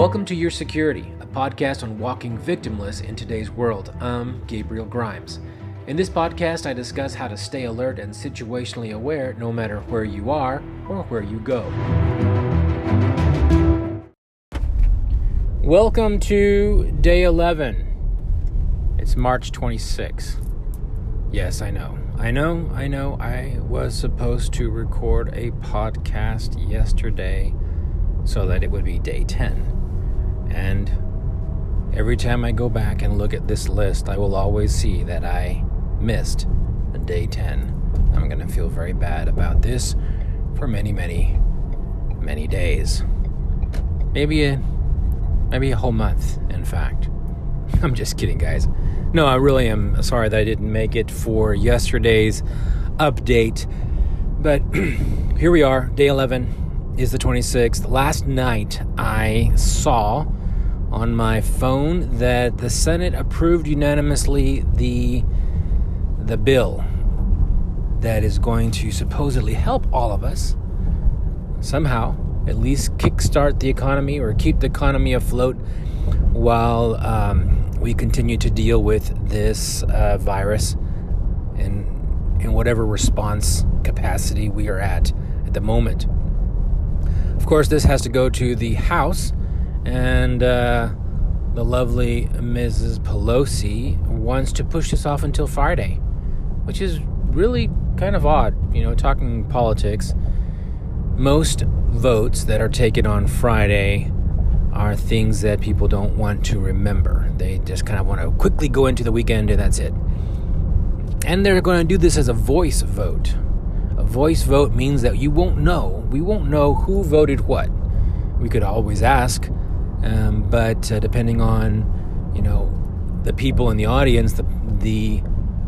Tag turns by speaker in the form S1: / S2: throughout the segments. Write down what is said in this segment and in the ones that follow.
S1: Welcome to Your Security, a podcast on walking victimless in today's world. I'm Gabriel Grimes. In this podcast, I discuss how to stay alert and situationally aware no matter where you are or where you go. Welcome to day 11. It's March 26. Yes, I know. I know, I know. I was supposed to record a podcast yesterday so that it would be day 10. And every time I go back and look at this list, I will always see that I missed day 10. I'm going to feel very bad about this for many, many, many days. Maybe a maybe a whole month, in fact. I'm just kidding, guys. No, I really am sorry that I didn't make it for yesterday's update. But here we are, day 11 is the 26th. Last night I saw on my phone that the Senate approved unanimously the the bill that is going to supposedly help all of us somehow at least kickstart the economy or keep the economy afloat while um, we continue to deal with this uh, virus and in whatever response capacity we are at at the moment. Of course, this has to go to the House and uh, the lovely Mrs. Pelosi wants to push this off until Friday, which is really kind of odd. You know, talking politics, most votes that are taken on Friday are things that people don't want to remember. They just kind of want to quickly go into the weekend and that's it. And they're going to do this as a voice vote. A voice vote means that you won't know. We won't know who voted what. We could always ask um, but uh, depending on, you know, the people in the audience, the, the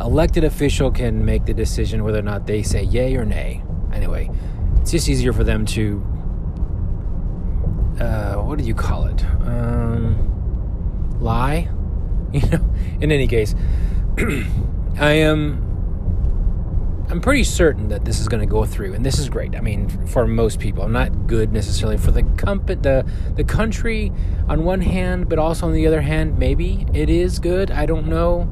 S1: elected official can make the decision whether or not they say yay or nay. Anyway, it's just easier for them to, uh, what do you call it? Um, lie? You know, in any case, I am I'm pretty certain that this is going to go through, and this is great. I mean, for most people, I'm not good necessarily for the comp- the the country on one hand, but also on the other hand, maybe it is good. I don't know.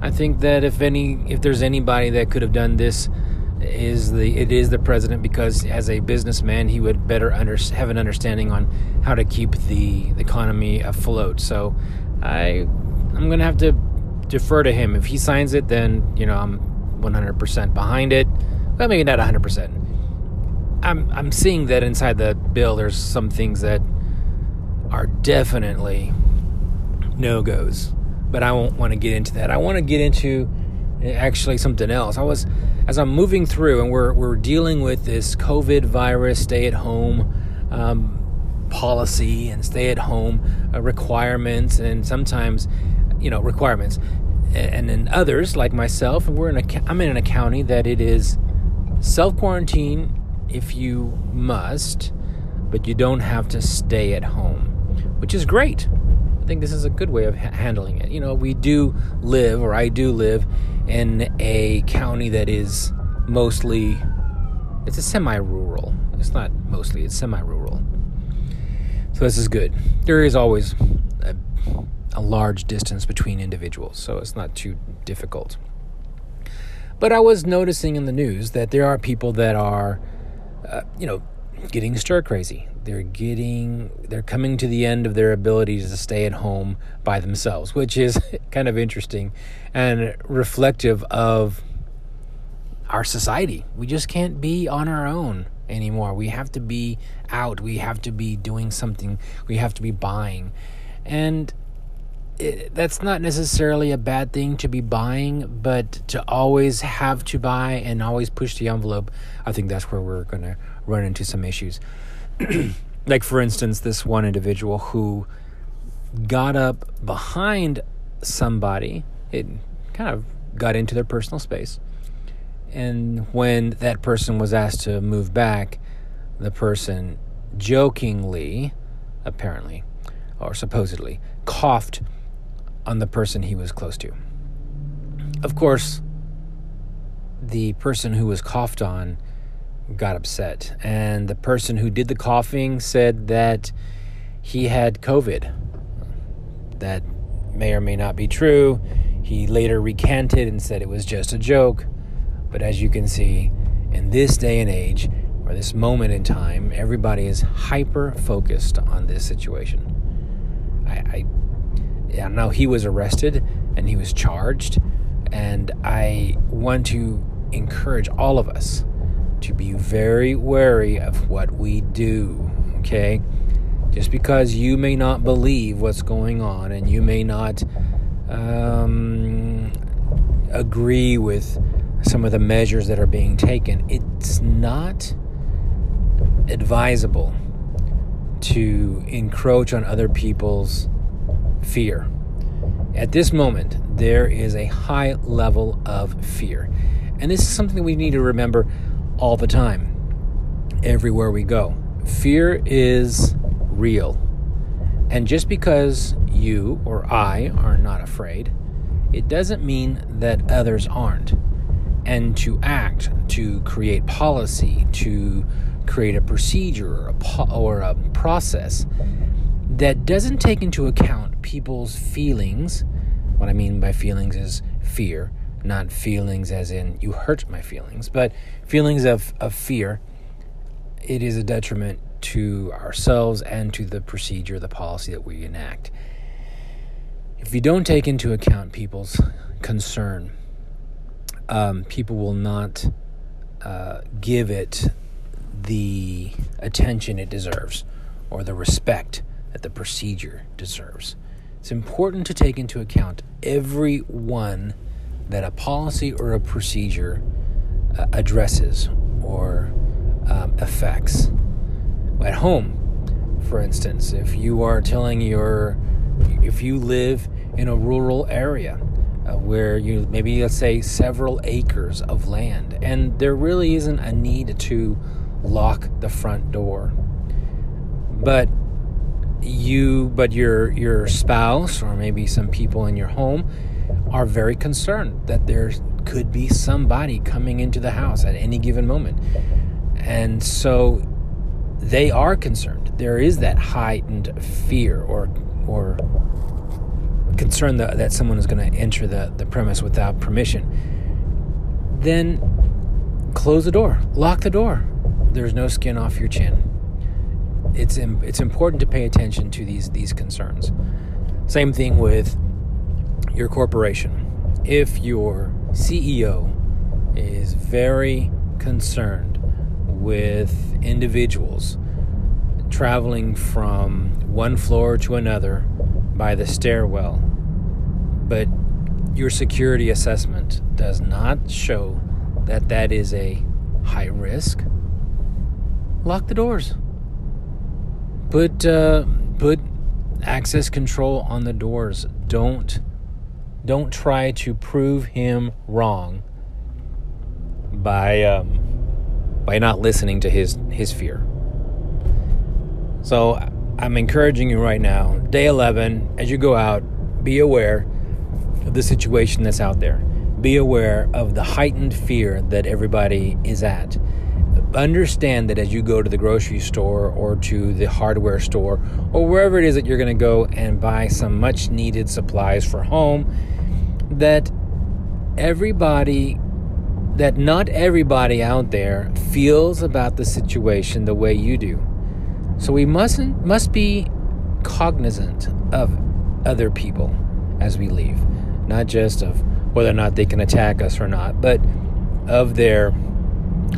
S1: I think that if any, if there's anybody that could have done this, is the it is the president because as a businessman, he would better under, have an understanding on how to keep the, the economy afloat. So, I I'm going to have to defer to him. If he signs it, then you know I'm 100% behind it. Well, maybe not 100%. I'm I'm seeing that inside the bill there's some things that are definitely no goes. But I won't want to get into that. I want to get into actually something else. I was as I'm moving through and we're we're dealing with this COVID virus stay at home um, policy and stay at home uh, requirements and sometimes you know requirements and then others like myself, we're in a I'm in a county that it is self quarantine if you must, but you don't have to stay at home, which is great. I think this is a good way of ha- handling it. You know, we do live, or I do live, in a county that is mostly it's a semi-rural. It's not mostly; it's semi-rural. So this is good. There is always a a large distance between individuals, so it's not too difficult. But I was noticing in the news that there are people that are, uh, you know, getting stir crazy. They're getting, they're coming to the end of their ability to stay at home by themselves, which is kind of interesting and reflective of our society. We just can't be on our own anymore. We have to be out. We have to be doing something. We have to be buying. And it, that's not necessarily a bad thing to be buying, but to always have to buy and always push the envelope, I think that's where we're going to run into some issues. like, for instance, this one individual who got up behind somebody, it kind of got into their personal space. And when that person was asked to move back, the person jokingly, apparently, or supposedly, coughed on the person he was close to. Of course, the person who was coughed on got upset, and the person who did the coughing said that he had COVID. That may or may not be true. He later recanted and said it was just a joke. But as you can see, in this day and age, or this moment in time, everybody is hyper focused on this situation. I, I, I know he was arrested and he was charged, and I want to encourage all of us to be very wary of what we do, okay? Just because you may not believe what's going on and you may not um, agree with some of the measures that are being taken, it's not advisable to encroach on other people's fear. At this moment, there is a high level of fear. And this is something we need to remember all the time, everywhere we go. Fear is real. And just because you or I are not afraid, it doesn't mean that others aren't. And to act, to create policy, to create a procedure or a, po- or a process that doesn't take into account people's feelings. What I mean by feelings is fear, not feelings as in you hurt my feelings, but feelings of, of fear. It is a detriment to ourselves and to the procedure, the policy that we enact. If you don't take into account people's concern, um, people will not uh, give it the attention it deserves or the respect that the procedure deserves. It's important to take into account every one that a policy or a procedure uh, addresses or um, affects. At home, for instance, if you are telling your, if you live in a rural area uh, where you maybe let's say several acres of land, and there really isn't a need to lock the front door. But you but your your spouse or maybe some people in your home are very concerned that there could be somebody coming into the house at any given moment. And so they are concerned. There is that heightened fear or or concern that, that someone is going to enter the, the premise without permission. Then close the door, lock the door, there's no skin off your chin. It's it's important to pay attention to these these concerns. Same thing with your corporation. If your CEO is very concerned with individuals traveling from one floor to another by the stairwell, but your security assessment does not show that that is a high risk, lock the doors. Put uh, put access control on the doors. Don't don't try to prove him wrong by um, by not listening to his his fear. So I'm encouraging you right now, day 11, as you go out, be aware of the situation that's out there. Be aware of the heightened fear that everybody is at understand that as you go to the grocery store or to the hardware store or wherever it is that you're going to go and buy some much needed supplies for home, that everybody, that not everybody out there feels about the situation the way you do. So we mustn't must be cognizant of other people as we leave, not just of whether or not they can attack us or not, but of their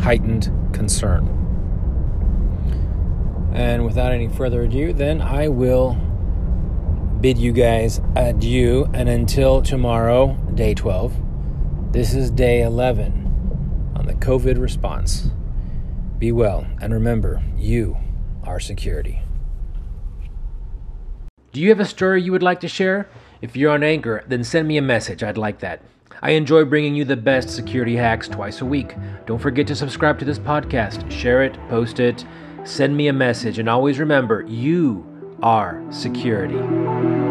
S1: heightened concern. And without any further ado, then I will bid you guys adieu. And until tomorrow, day 12, this is day 11 on the COVID response. Be well, and remember, you are security. Do you have a story you would like to share? If you're on Anchor, then send me a message. I'd like that. I enjoy bringing you the best security hacks twice a week. Don't forget to subscribe to this podcast, share it, post it, send me a message, and always remember you are security.